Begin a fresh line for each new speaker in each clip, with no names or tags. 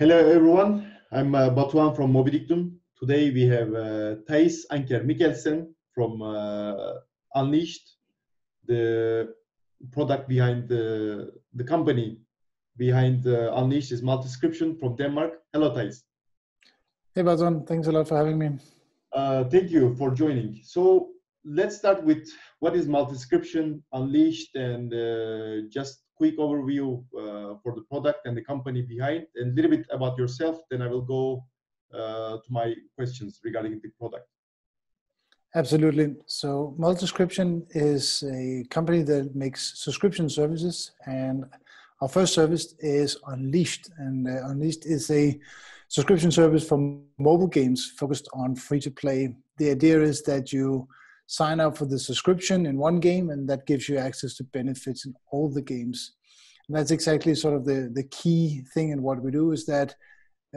Hello, everyone. I'm uh, Batuhan from Mobidictum. Today we have uh, Thijs Anker Mikkelsen from uh, Unleashed, the product behind the, the company behind uh, Unleashed is Multiscription from Denmark. Hello, Thijs.
Hey, Batuhan. Thanks a lot for having me.
Uh, thank you for joining. So let's start with what is Multiscription, Unleashed, and uh, just quick overview uh, for the product and the company behind, and a little bit about yourself. Then I will go uh, to my questions regarding the product.
Absolutely. So, Multiscription is a company that makes subscription services, and our first service is Unleashed. And uh, Unleashed is a subscription service for mobile games focused on free to play. The idea is that you sign up for the subscription in one game and that gives you access to benefits in all the games. And that's exactly sort of the the key thing in what we do is that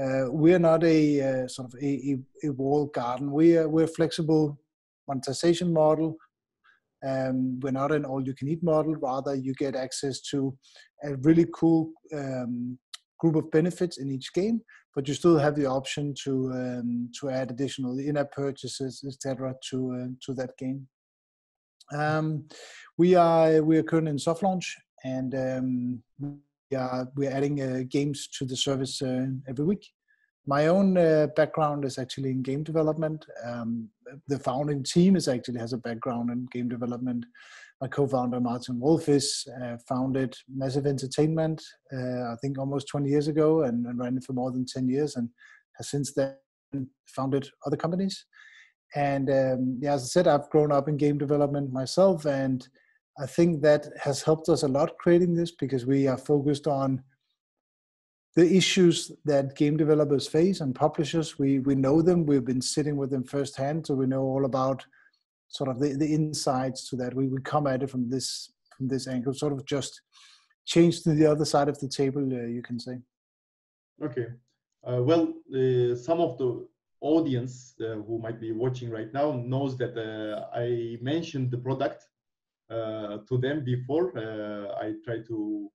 uh, we're not a uh, sort of a, a, a walled garden. We are we're a flexible monetization model. Um, we're not an all you can eat model. Rather you get access to a really cool um, group of benefits in each game but you still have the option to um, to add additional in-app purchases, etc., to uh, to that game. Um, we are we are currently in soft launch, and um, we are we're adding uh, games to the service uh, every week. My own uh, background is actually in game development. Um, the founding team is actually has a background in game development my co-founder Martin Walfisz uh, founded Massive Entertainment, uh, I think almost 20 years ago, and, and, ran it for more than 10 years, and has since then founded other companies. And um, yeah, as I said, I've grown up in game development myself, and I think that has helped us a lot creating this because we are focused on the issues that game developers face and publishers. We we know them. We've been sitting with them firsthand, so we know all about sort of the, the insights to that. We we come at it from this from this angle, sort of just change to the other side of the table, uh, you can say.
Okay. Uh, well, uh, some of the audience uh, who might be watching right now knows that uh, I mentioned the product uh, to them before. I try to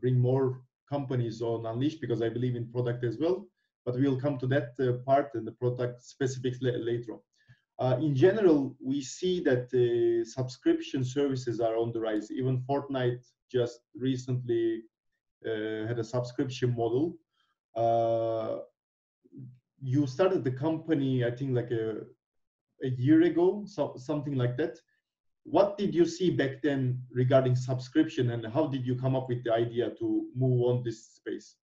bring more companies on Unleash because I believe in product as well. But we'll come to that part and the product specifics later on. Uh, in general, we see that uh, subscription services are on the rise. Even Fortnite just recently uh, had a subscription model. Uh, you started the company, I think, like a, a year ago, so, something like that. What did you see back then regarding subscription, and how did you come up with the idea to move on this space?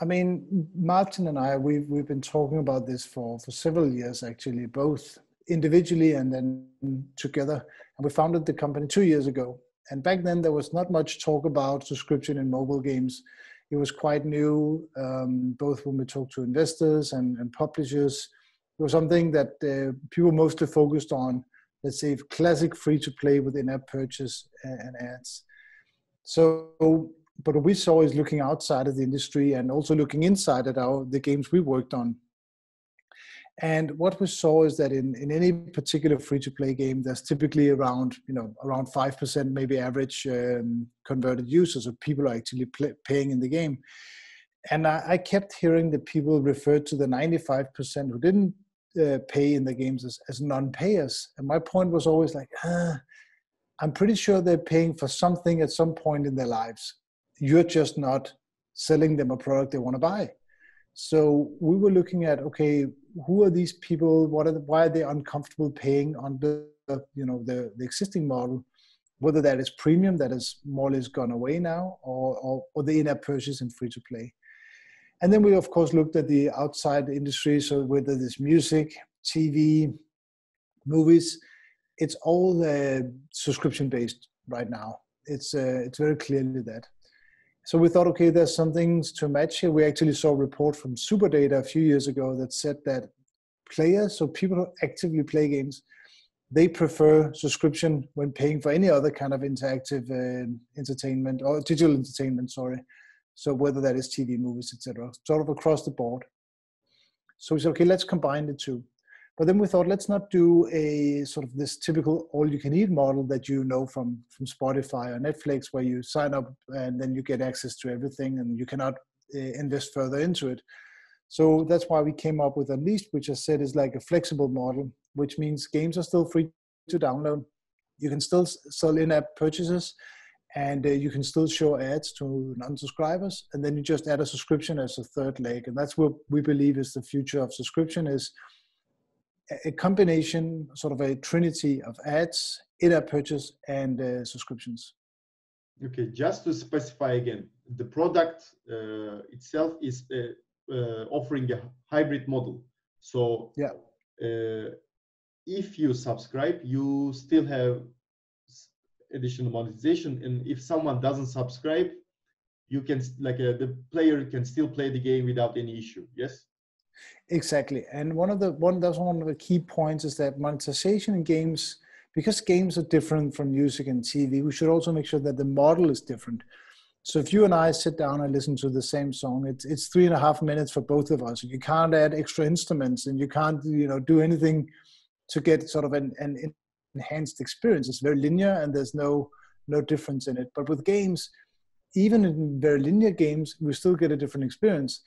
I mean, Martin and I, we've we've been talking about this for for several years actually, both individually and then together. And we founded the company two years ago. And back then, there was not much talk about subscription in mobile games. It was quite new, um, both when we talked to investors and, and publishers. It was something that uh, people mostly focused on, let's say, classic free to play with in app purchase and ads. So but what we saw is looking outside of the industry and also looking inside at our the games we worked on. And what we saw is that in, in any particular free to play game, there's typically around you know around five percent maybe average um, converted users, or people are actually play, paying in the game. And I, I, kept hearing that people referred to the 95% who didn't uh, pay in the games as, as non-payers. And my point was always like, ah, I'm pretty sure they're paying for something at some point in their lives you're just not selling them a product they want to buy. So we were looking at okay, who are these people? What are the, why are they uncomfortable paying the you know the, the existing model? Whether that is premium that has more or less gone away now, or or, or the in-app purchase and free to play. And then we of course looked at the outside industry, so whether it's music, TV, movies, it's all uh, subscription based right now. It's uh, it's very clearly that. So we thought, okay, there's some things to match here. We actually saw a report from SuperData a few years ago that said that players, so people who actively play games, they prefer subscription when paying for any other kind of interactive uh, entertainment or digital entertainment. Sorry, so whether that is TV, movies, etc., sort of across the board. So we said, okay, let's combine the two. But then we thought, let's not do a sort of this typical all-you-can-eat model that you know from from Spotify or Netflix, where you sign up and then you get access to everything, and you cannot invest further into it. So that's why we came up with Unleashed, which I said is like a flexible model, which means games are still free to download. You can still sell in-app purchases, and uh, you can still show ads to non-subscribers, and then you just add a subscription as a third leg, and that's what we believe is the future of subscription is a combination, sort of a trinity of ads, in-app purchase, and uh, subscriptions.
Okay, just to specify again, the product uh, itself is uh, uh offering a hybrid model. So
yeah,
uh, if you subscribe, you still have additional monetization, and if someone doesn't subscribe, you can like uh, the player can still play the game without any issue. Yes.
Exactly, and one of the one that's one of the key points is that monetization in games, because games are different from music and TV, we should also make sure that the model is different. So if you and I sit down and listen to the same song, it's it's three and a half minutes for both of us. You can't add extra instruments, and you can't you know do anything to get sort of an, an enhanced experience. It's very linear, and there's no no difference in it. But with games, even in very linear games, we still get a different experience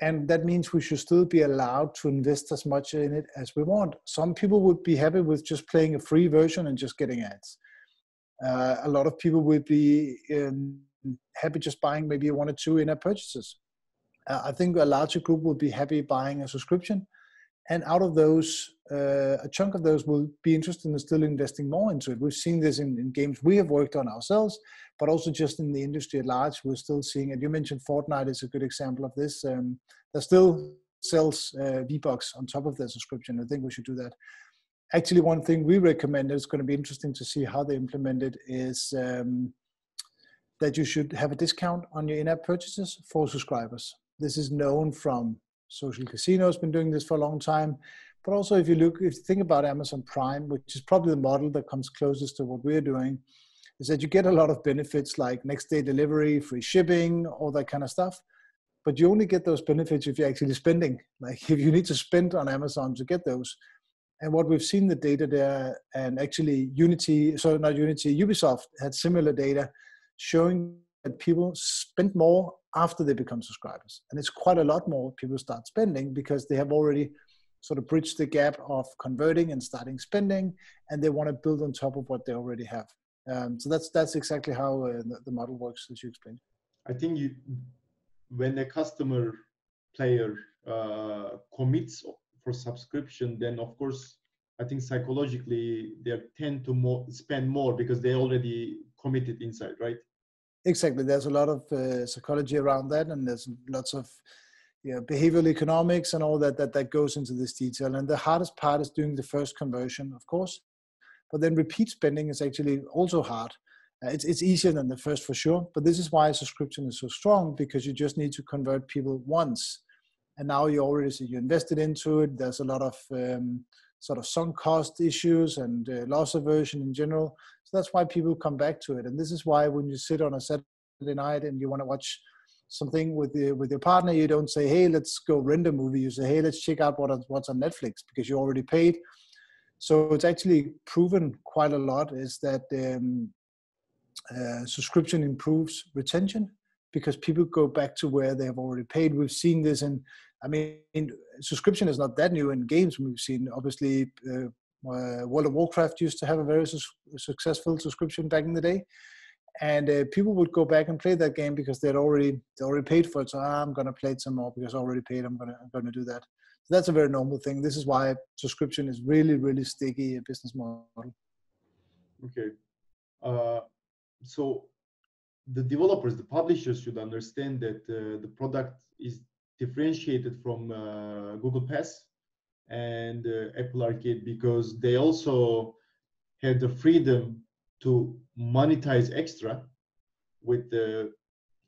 and that means we should still be allowed to invest as much in it as we want. Some people would be happy with just playing a free version and just getting ads. Uh, a lot of people would be um, happy just buying maybe one or two in-app purchases. Uh, I think a larger group would be happy buying a subscription, and out of those, uh, a chunk of those will be interested in still investing more into it. We've seen this in, in, games we have worked on ourselves, but also just in the industry at large. We're still seeing it. You mentioned Fortnite is a good example of this. Um, there still sells uh, V-Bucks on top of their subscription. I think we should do that. Actually, one thing we recommend is going to be interesting to see how they implement it is um, that you should have a discount on your in-app purchases for subscribers. This is known from social casino has been doing this for a long time. But also, if you look, if you think about Amazon Prime, which is probably the model that comes closest to what we're doing, is that you get a lot of benefits like next day delivery, free shipping, all that kind of stuff. But you only get those benefits if you're actually spending. Like if you need to spend on Amazon to get those. And what we've seen the data there, and actually Unity, so not Unity, Ubisoft had similar data showing that people spend more after they become subscribers. And it's quite a lot more people start spending because they have already sort of bridge the gap of converting and starting spending, and they want to build on top of what they already have. Um, so that's that's exactly how uh, the, model works, as you explained.
I think you, when a customer player uh, commits for subscription, then of course I think psychologically they tend to more spend more because they already committed inside, right?
Exactly. There's a lot of uh, psychology around that, and there's lots of know, behavioral economics and all that, that that goes into this detail. And the hardest part is doing the first conversion, of course, but then repeat spending is actually also hard. Uh, it's it's easier than the first for sure, but this is why subscription is so strong because you just need to convert people once, and now you already you invested into it. There's a lot of um, sort of sunk cost issues and uh, loss aversion in general. So that's why people come back to it. And this is why when you sit on a Saturday night and you want to watch something with the, with your partner, you don't say, "Hey, let's go rent a movie." You say, "Hey, let's check out what what's on Netflix," because you already paid. So it's actually proven quite a lot is that um, uh, subscription improves retention because people go back to where they have already paid. We've seen this in I mean, subscription is not that new in games. We've seen obviously uh, uh, World of Warcraft used to have a very su- successful subscription back in the day, and uh, people would go back and play that game because they'd already they already paid for it. So ah, I'm gonna play it some more because I already paid. I'm gonna I'm gonna do that. So that's a very normal thing. This is why subscription is really really sticky a business model.
Okay, uh, so the developers, the publishers should understand that uh, the product is differentiated from uh, Google Pass and uh, Apple Arcade because they also had the freedom to monetize extra with the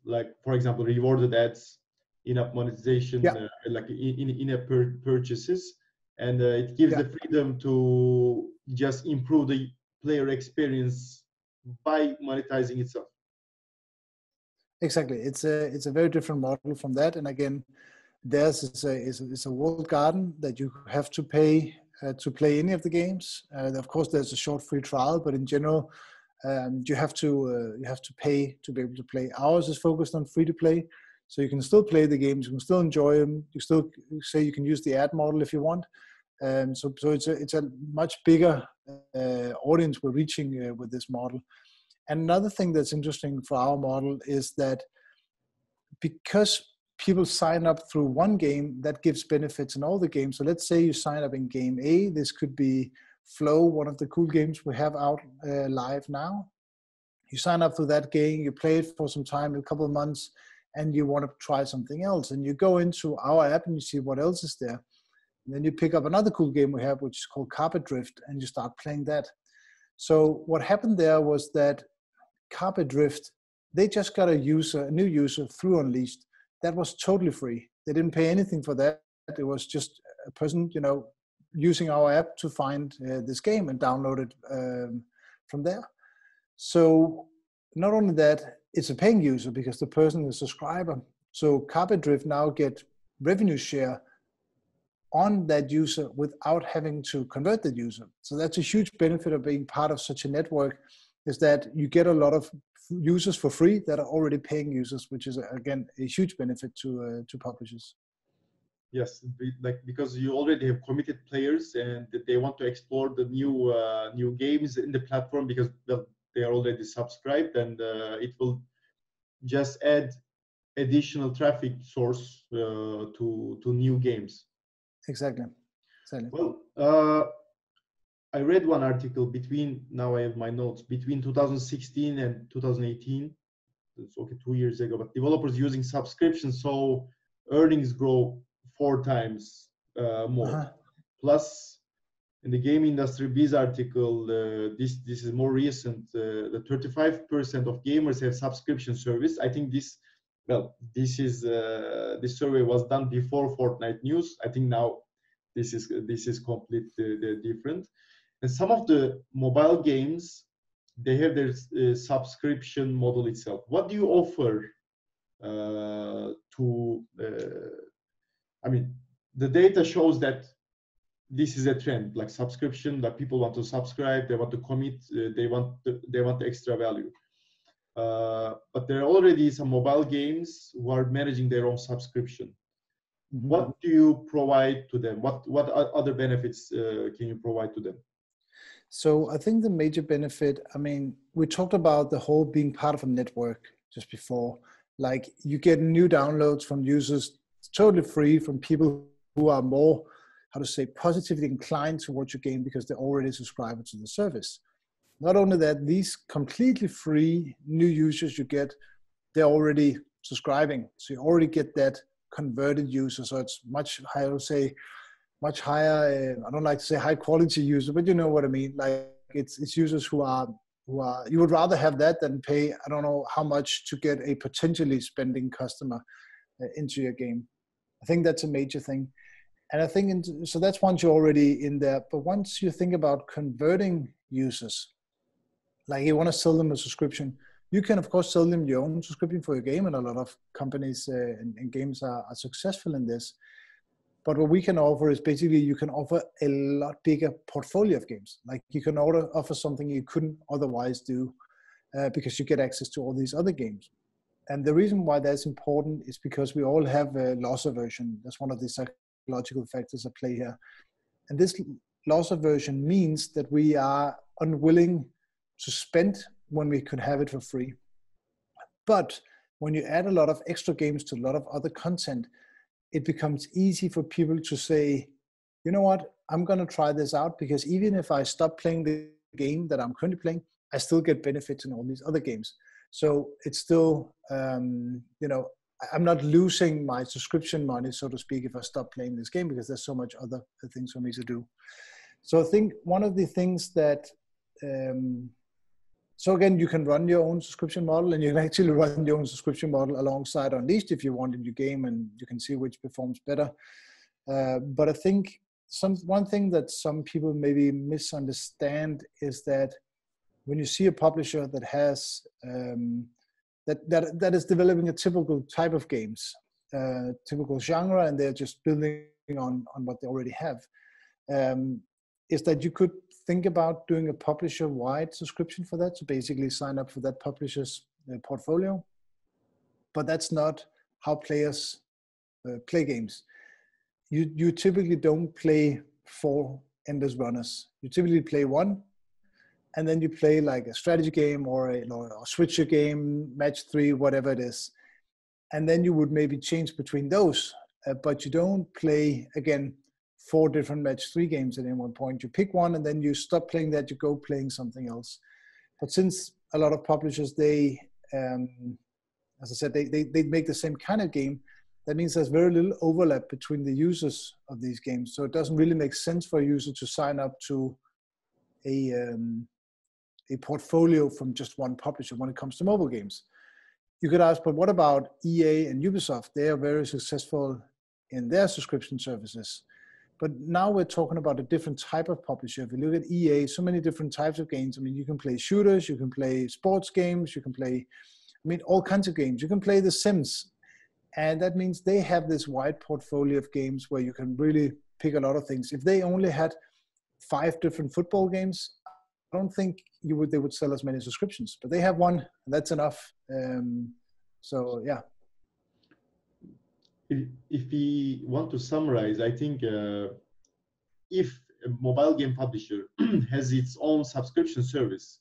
like for example rewarded ads in-app monetization
yeah.
uh, like in, in-app purchases and uh, it gives yeah. the freedom to just improve the player experience by monetizing itself
Exactly. It's a it's a very different model from that. And again, theirs is a is a, is a walled garden that you have to pay uh, to play any of the games. Uh, of course, there's a short free trial, but in general, um, you have to uh, you have to pay to be able to play. Ours is focused on free to play, So you can still play the games, you can still enjoy them. You still say you can use the ad model if you want. Um, so, so it's a it's a much bigger uh, audience we're reaching uh, with this model. And another thing that's interesting for our model is that because people sign up through one game, that gives benefits in all the games. So let's say you sign up in game A. This could be Flow, one of the cool games we have out uh, live now. You sign up through that game, you play it for some time, a couple of months, and you want to try something else. And you go into our app and you see what else is there. And then you pick up another cool game we have, which is called Carpet Drift, and you start playing that. So what happened there was that Carpet Drift, they just got a user, a new user through Unleashed. That was totally free. They didn't pay anything for that. It was just a person, you know, using our app to find uh, this game and download it um, from there. So not only that, it's a paying user because the person is a subscriber. So Carpet Drift now get revenue share on that user without having to convert that user. So that's a huge benefit of being part of such a network is that you get a lot of users for free that are already paying users, which is again a huge benefit to uh, to publishers.
Yes, like because you already have committed players and they want to explore the new uh, new games in the platform because well, they are already subscribed and uh, it will just add additional traffic source uh, to to new games.
Exactly. exactly.
Well, uh, I read one article between now I have my notes between 2016 and 2018. It's okay, two years ago. But developers using subscription so earnings grow four times uh, more. Uh-huh. Plus, in the game industry biz article, uh, this this is more recent. Uh, the 35% of gamers have subscription service. I think this, well, this is uh, this survey was done before Fortnite news. I think now this is this is completely different and some of the mobile games they have their uh, subscription model itself. What do you offer uh, to uh, i mean the data shows that this is a trend like subscription that people want to subscribe they want to commit uh, they want the, they want the extra value. Uh, but there are already some mobile games who are managing their own subscription. Mm-hmm. what do you provide to them? What what other benefits uh, can you provide to them
so I think the major benefit, I mean, we talked about the whole being part of a network just before. Like you get new downloads from users totally free from people who are more, how to say, positively inclined towards your game because they're already subscribed to the service. Not only that, these completely free new users you get, they're already subscribing. So you already get that converted user. So it's much, how to say, much higher. I don't like to say high quality user, but you know what I mean. Like it's it's users who are who are you would rather have that than pay I don't know how much to get a potentially spending customer uh, into your game. I think that's a major thing, and I think in, so that's once you're already in there. But once you think about converting users, like you want to sell them a subscription, you can of course sell them your own subscription for your game, and a lot of companies uh, and, and, games are, are successful in this. But what we can offer is basically you can offer a lot bigger portfolio of games. Like you can order, offer something you couldn't otherwise do uh, because you get access to all these other games. And the reason why that's important is because we all have a loss aversion. That's one of the psychological factors at play here. And this loss aversion means that we are unwilling to spend when we could have it for free. But when you add a lot of extra games to a lot of other content, it becomes easy for people to say, you know what, I'm going to try this out because even if I stop playing the game that I'm currently playing, I still get benefits in all these other games. So it's still, um, you know, I'm not losing my subscription money, so to speak, if I stop playing this game because there's so much other things for me to do. So I think one of the things that um, so again, you can run your own subscription model and you can actually run your own subscription model alongside Unleashed if you want in your game and you can see which performs better. Uh, but I think some one thing that some people maybe misunderstand is that when you see a publisher that has um, that, that that is developing a typical type of games, uh, typical genre, and they're just building on on what they already have, um, is that you could think about doing a publisher-wide subscription for that. So basically sign up for that publisher's uh, portfolio. But that's not how players uh, play games. You you typically don't play four endless runners. You typically play one, and then you play like a strategy game or a, or a switcher game, match three, whatever it is, and then you would maybe change between those. Uh, but you don't play again four different match three games at any one point. You pick one and then you stop playing that. You go playing something else. But since a lot of publishers they um, as I said, they, they, they make the same kind of game. That means there's very little overlap between the users of these games. So it doesn't really make sense for a user to sign up to a, um, a portfolio from just one publisher when it comes to mobile games. You could ask, but what about EA and Ubisoft? They are very successful in their subscription services. But now we're talking about a different type of publisher. If you look at EA, so many different types of games. I mean, you can play shooters, you can play sports games, you can play I mean, all kinds of games. You can play The Sims, and that means they have this wide portfolio of games where you can really pick a lot of things. If they only had five different football games, I don't think you would they would sell as many subscriptions. But they have one, and that's enough. Um, so yeah.
If, we want to summarize, I think uh, if a mobile game publisher has its own subscription service,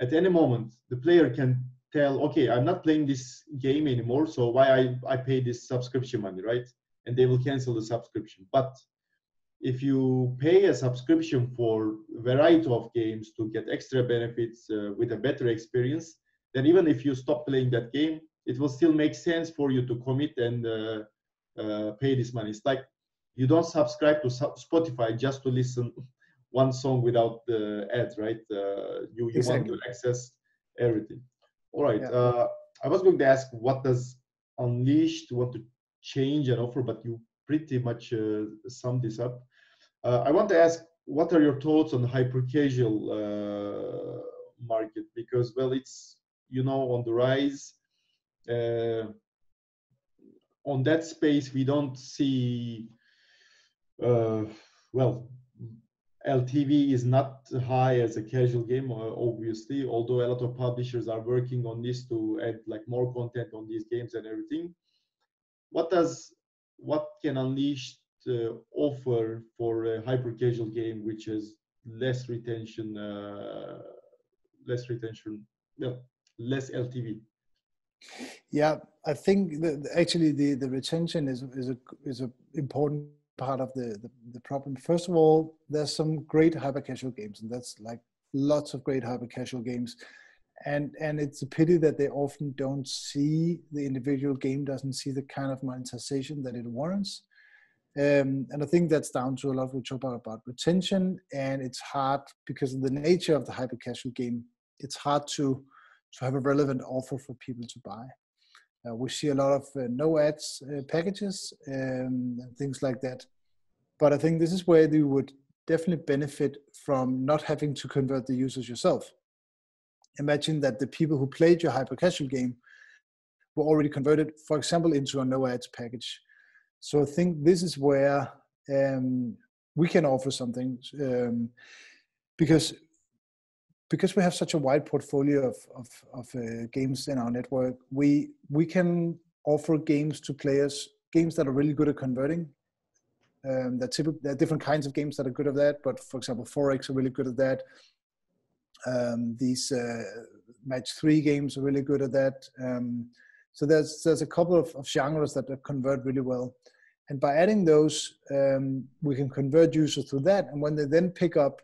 at any moment the player can tell, okay, I'm not playing this game anymore, so why I, I pay this subscription money, right? And they will cancel the subscription. But if you pay a subscription for a variety of games to get extra benefits uh, with a better experience, then even if you stop playing that game, it will still make sense for you to commit and uh, uh, pay this money. It's like you don't subscribe to Spotify just to listen one song without the ads, right? Uh, you you exactly. want to access everything. All right. Yeah. Uh, I was going to ask what does Unleashed want to change and offer, but you pretty much uh, summed this up. Uh, I want to ask what are your thoughts on the hyper casual uh, market because well it's you know on the rise on that space we don't see uh, well LTV is not high as a casual game, uh, obviously, although a lot of publishers are working on this to add like more content on these games and everything. What does what can Unleashed uh, offer for a hyper casual game which has less retention, uh, less retention, well, less LTV?
Yeah, I think that actually the, the retention is is a is a important part of the, the, the problem. First of all, there's some great hyper casual games, and that's like lots of great hyper casual games. And and it's a pity that they often don't see the individual game doesn't see the kind of monetization that it warrants. Um, and I think that's down to a lot we talk about retention, and it's hard because of the nature of the hyper casual game. It's hard to to have a relevant offer for people to buy. Uh, we see a lot of uh, no ads uh, packages um, and things like that. But I think this is where you would definitely benefit from not having to convert the users yourself. Imagine that the people who played your hyper casual game were already converted, for example, into a no ads package. So I think this is where um, we can offer something um, because because we have such a wide portfolio of of, of uh, games in our network, we we can offer games to players, games that are really good at converting. Um, that typically, there are different kinds of games that are good at that, but for example, 4X are really good at that. Um, these uh, match three games are really good at that. Um, so there's there's a couple of, of genres that convert really well, and by adding those, um, we can convert users to that. And when they then pick up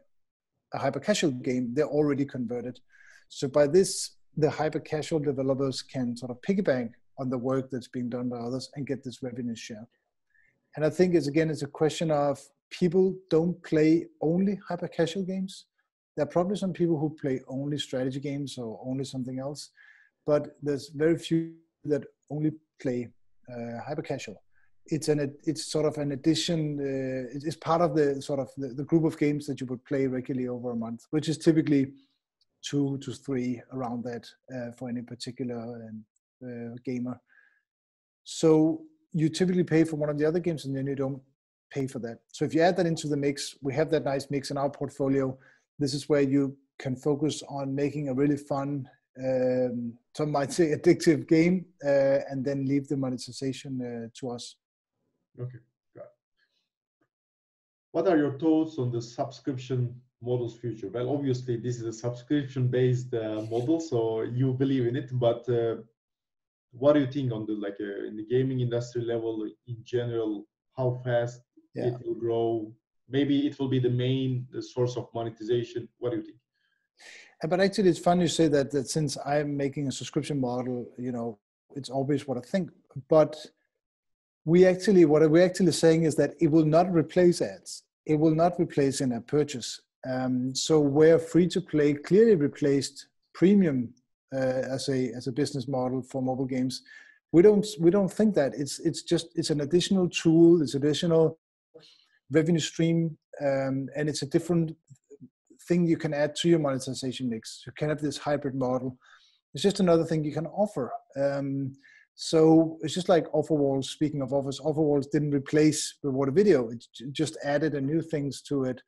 a hyper casual game, they're already converted. So by this, the hyper casual developers can sort of piggyback on the work that's being done by others and get this revenue share. And I think it's again, it's a question of people don't play only hyper casual games. There are probably some people who play only strategy games or only something else, but there's very few that only play uh, hyper casual it's an it's sort of an addition uh, it's part of the sort of the, the, group of games that you would play regularly over a month which is typically two to three around that uh, for any particular um, uh, gamer. So you typically pay for one of the other games and then you don't pay for that. So if you add that into the mix we have that nice mix in our portfolio. This is where you can focus on making a really fun um, some might say addictive game, uh, and then leave the monetization uh, to us.
Okay, got it. What are your thoughts on the subscription model's future? Well, obviously, this is a subscription-based uh, model, so you believe in it. But uh, what do you think on the like uh, in the gaming industry level in general? How fast yeah. it will grow? Maybe it will be the main source of monetization. What do you think?
But actually, it's fun you say that. That since I'm making a subscription model, you know, it's obvious what I think. But we actually, what we're actually saying is that it will not replace ads. It will not replace in a purchase. Um, so where free to play clearly replaced premium uh, as a as a business model for mobile games, we don't we don't think that it's it's just it's an additional tool, it's additional revenue stream, um, and it's a different thing you can add to your monetization mix. You can have this hybrid model. It's just another thing you can offer. Um, so it's just like Offerwalls. Speaking of offers, Offerwalls didn't replace rewarded video. It just added a new things to it.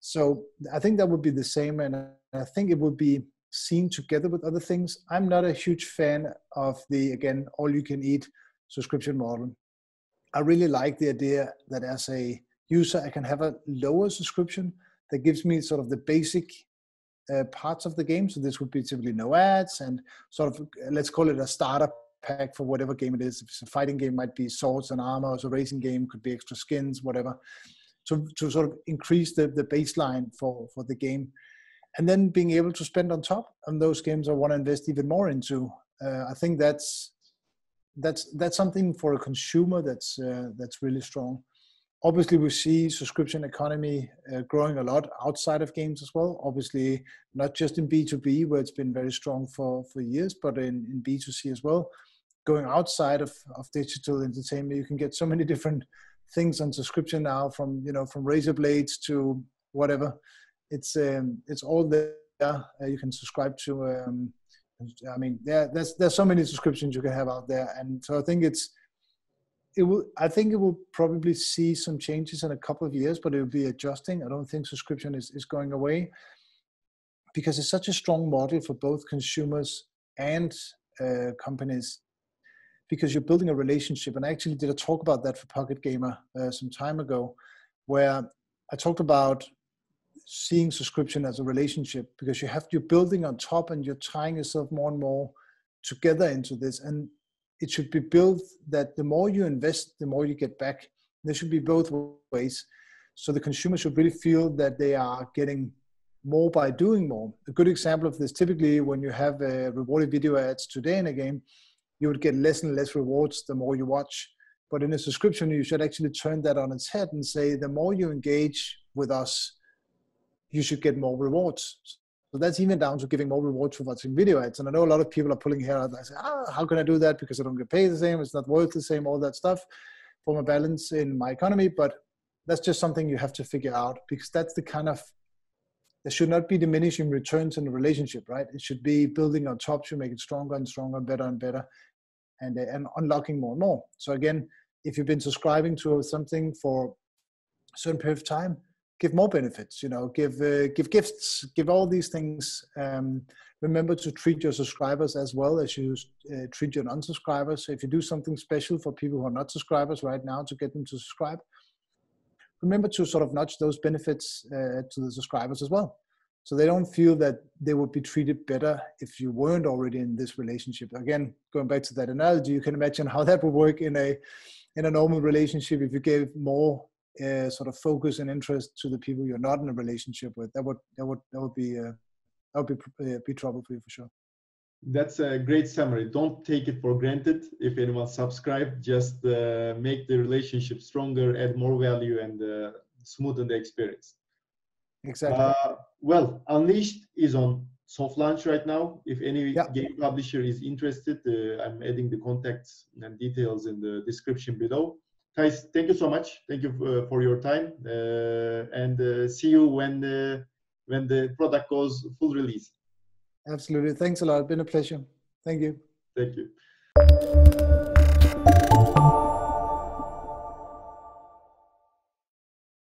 So I think that would be the same, and I think it would be seen together with other things. I'm not a huge fan of the again all you can eat subscription model. I really like the idea that as a user I can have a lower subscription that gives me sort of the basic uh, parts of the game. So this would be typically no ads and sort of let's call it a starter pack for whatever game it is. If it's a fighting game, might be swords and armor. Or a racing game could be extra skins, whatever. To, to sort of increase the, the baseline for, for the game. And then being able to spend on top on those games I want to invest even more into. Uh, I think that's that's that's something for a consumer that's uh, that's really strong obviously we see subscription economy uh, growing a lot outside of games as well obviously not just in b2b where it's been very strong for for years but in, in b2c as well going outside of, of digital entertainment you can get so many different things on subscription now from you know from razor blades to whatever. It's um it's all there. Uh, you can subscribe to um i mean there there's there's so many subscriptions you can have out there. And so i think it's it will i think it will probably see some changes in a couple of years but it will be adjusting. I don't think subscription is, is going away because it's such a strong model for both consumers and uh, companies because you're building a relationship and i actually did a talk about that for pocket gamer uh, some time ago where i talked about seeing subscription as a relationship because you have you're building on top and you're tying yourself more and more together into this and it should be built that the more you invest, the more you get back. There should be both ways. So the consumer should really feel that they are getting more by doing more. A good example of this typically when you have a rewarded video ads today in a game, you would get less and less rewards the more you watch. But in a subscription, you should actually turn that on its head and say the more you engage with us, you should get more rewards. So that's even down to giving more rewards for watching video ads. And I know a lot of people are pulling hair out. I say, ah, how can I do that? Because I don't get paid the same. It's not worth the same, all that stuff for my balance in my economy. But that's just something you have to figure out because that's the kind of, there should not be diminishing returns in the relationship, right? It should be building on top to make it stronger and stronger, better and better, and, and unlocking more and more. So again, if you've been subscribing to something for a certain period of time, give more benefits you know give uh, give gifts give all these things um, remember to treat your subscribers as well as you uh, treat your non-subscribers so if you do something special for people who are not subscribers right now to get them to subscribe remember to sort of nudge those benefits uh, to the subscribers as well. So they don't feel that they would be treated better if you weren't already in this relationship. Again going back to that analogy you can imagine how that would work in a in a normal relationship if you gave more uh, sort of focus and interest to the people you're not in a relationship with, that would that would that would be uh, that would be uh, be trouble for you for sure.
That's a great summary. Don't take it for granted. If anyone subscribe, just uh, make the relationship stronger, add more value, and uh, smoothen the experience.
Exactly. Uh,
well, Unleashed is on soft launch right now. If any yeah. game publisher is interested, uh, I'm adding the contacts and details in the description below. Guys, thank you so much. Thank you uh, for your time, uh, and uh, see you when when the product goes full release.
Absolutely. Thanks a lot. Been a pleasure. Thank you.
Thank you.